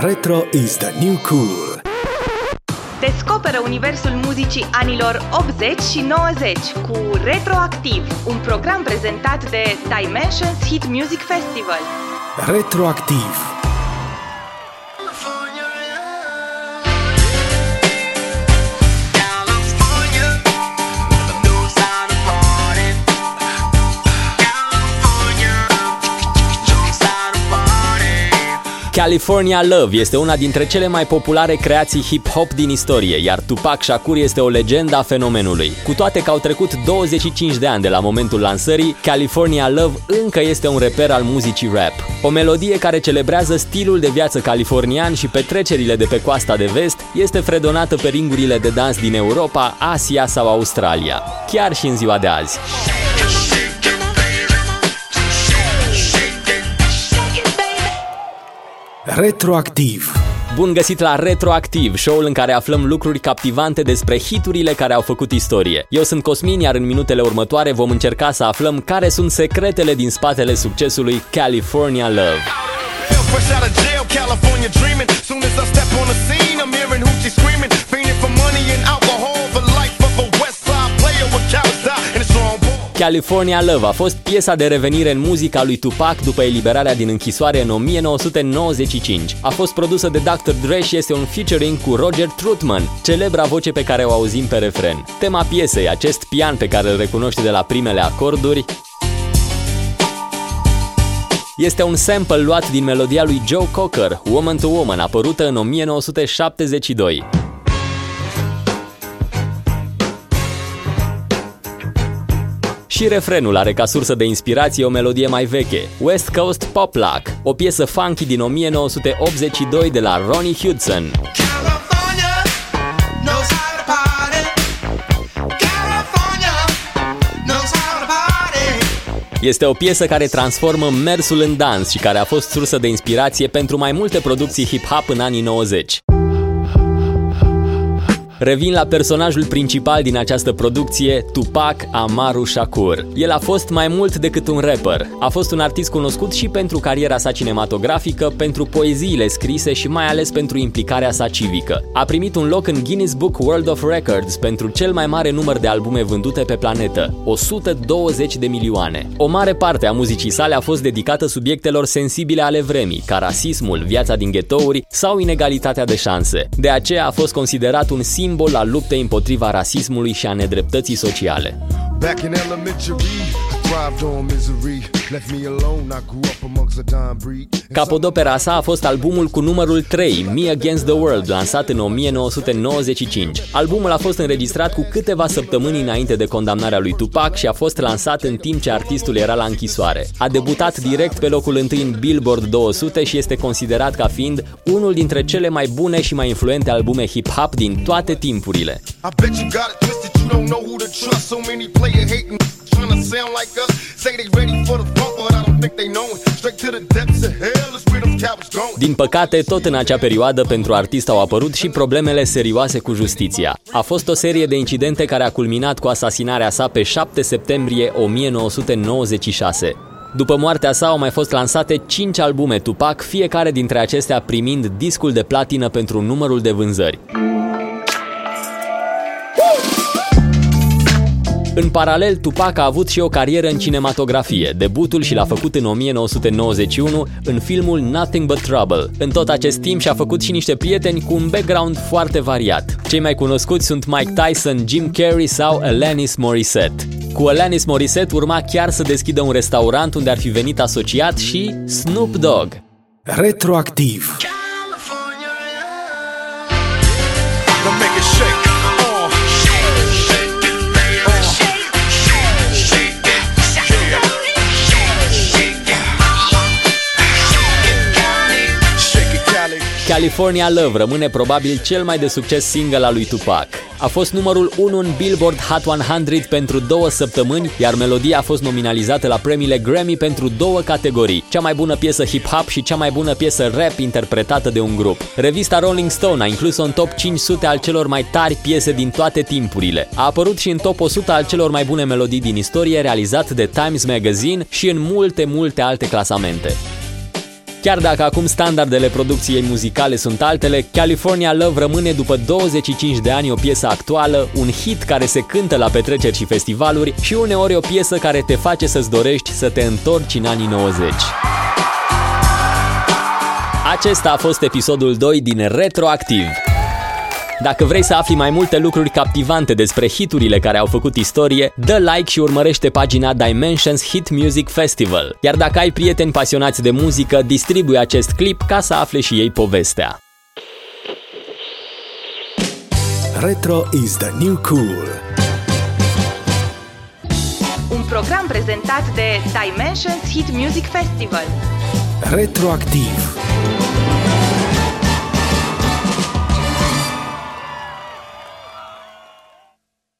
Retro is the new cool. Descoperă universul muzicii anilor 80 și 90 cu Retroactiv, un program prezentat de Dimensions Hit Music Festival. Retroactiv. California Love este una dintre cele mai populare creații hip-hop din istorie, iar Tupac Shakur este o legendă a fenomenului. Cu toate că au trecut 25 de ani de la momentul lansării, California Love încă este un reper al muzicii rap. O melodie care celebrează stilul de viață californian și petrecerile de pe coasta de vest este fredonată pe ringurile de dans din Europa, Asia sau Australia, chiar și în ziua de azi. Retroactiv. Bun găsit la Retroactiv, show-ul în care aflăm lucruri captivante despre hiturile care au făcut istorie. Eu sunt Cosmin, iar în minutele următoare vom încerca să aflăm care sunt secretele din spatele succesului California Love. California Love a fost piesa de revenire în muzica lui Tupac după eliberarea din închisoare în 1995. A fost produsă de Dr. Dre și este un featuring cu Roger Troutman, celebra voce pe care o auzim pe refren. Tema piesei, acest pian pe care îl recunoști de la primele acorduri, este un sample luat din melodia lui Joe Cocker, Woman to Woman, apărută în 1972. Și refrenul are ca sursă de inspirație o melodie mai veche, West Coast Pop Lock, o piesă funky din 1982 de la Ronnie Hudson. Este o piesă care transformă mersul în dans și care a fost sursă de inspirație pentru mai multe producții hip-hop în anii 90. Revin la personajul principal din această producție, Tupac Amaru Shakur. El a fost mai mult decât un rapper. A fost un artist cunoscut și pentru cariera sa cinematografică, pentru poeziile scrise și mai ales pentru implicarea sa civică. A primit un loc în Guinness Book World of Records pentru cel mai mare număr de albume vândute pe planetă, 120 de milioane. O mare parte a muzicii sale a fost dedicată subiectelor sensibile ale vremii, ca rasismul, viața din ghetouri sau inegalitatea de șanse. De aceea a fost considerat un sim simbol al luptei împotriva rasismului și a nedreptății sociale. Back in elementary, thrived on misery. Capodopera sa a fost albumul cu numărul 3, Me Against the World, lansat în 1995. Albumul a fost înregistrat cu câteva săptămâni înainte de condamnarea lui Tupac și a fost lansat în timp ce artistul era la închisoare. A debutat direct pe locul întâi în Billboard 200 și este considerat ca fiind unul dintre cele mai bune și mai influente albume hip-hop din toate timpurile. I bet you got it twisted, you don't know who to trust, so many player hating trying to sound like us. Say they ready for the funk, but I don't think they know it. Straight to the depths of hell is where them cowards going. Din păcate, tot în acea perioadă pentru artist au apărut și problemele serioase cu justiția. A fost o serie de incidente care a culminat cu asasinarea sa pe 7 septembrie 1996. După moartea sa au mai fost lansate 5 albume Tupac, fiecare dintre acestea primind discul de platină pentru numărul de vânzări. În paralel, Tupac a avut și o carieră în cinematografie. Debutul și l-a făcut în 1991 în filmul Nothing But Trouble. În tot acest timp și-a făcut și niște prieteni cu un background foarte variat. Cei mai cunoscuți sunt Mike Tyson, Jim Carrey sau Alanis Morissette. Cu Alanis Morissette urma chiar să deschidă un restaurant unde ar fi venit asociat și Snoop Dogg. Retroactiv. California Love rămâne probabil cel mai de succes single al lui Tupac. A fost numărul 1 în Billboard Hot 100 pentru două săptămâni, iar melodia a fost nominalizată la premiile Grammy pentru două categorii, cea mai bună piesă hip-hop și cea mai bună piesă rap interpretată de un grup. Revista Rolling Stone a inclus-o în top 500 al celor mai tari piese din toate timpurile. A apărut și în top 100 al celor mai bune melodii din istorie realizat de Times Magazine și în multe, multe alte clasamente. Chiar dacă acum standardele producției muzicale sunt altele, California Love rămâne după 25 de ani o piesă actuală, un hit care se cântă la petreceri și festivaluri și uneori o piesă care te face să-ți dorești să te întorci în anii 90. Acesta a fost episodul 2 din Retroactiv. Dacă vrei să afli mai multe lucruri captivante despre hiturile care au făcut istorie, dă like și urmărește pagina Dimensions Hit Music Festival. Iar dacă ai prieteni pasionați de muzică, distribui acest clip ca să afle și ei povestea. Retro is the new cool. Un program prezentat de Dimensions Hit Music Festival. Retroactiv.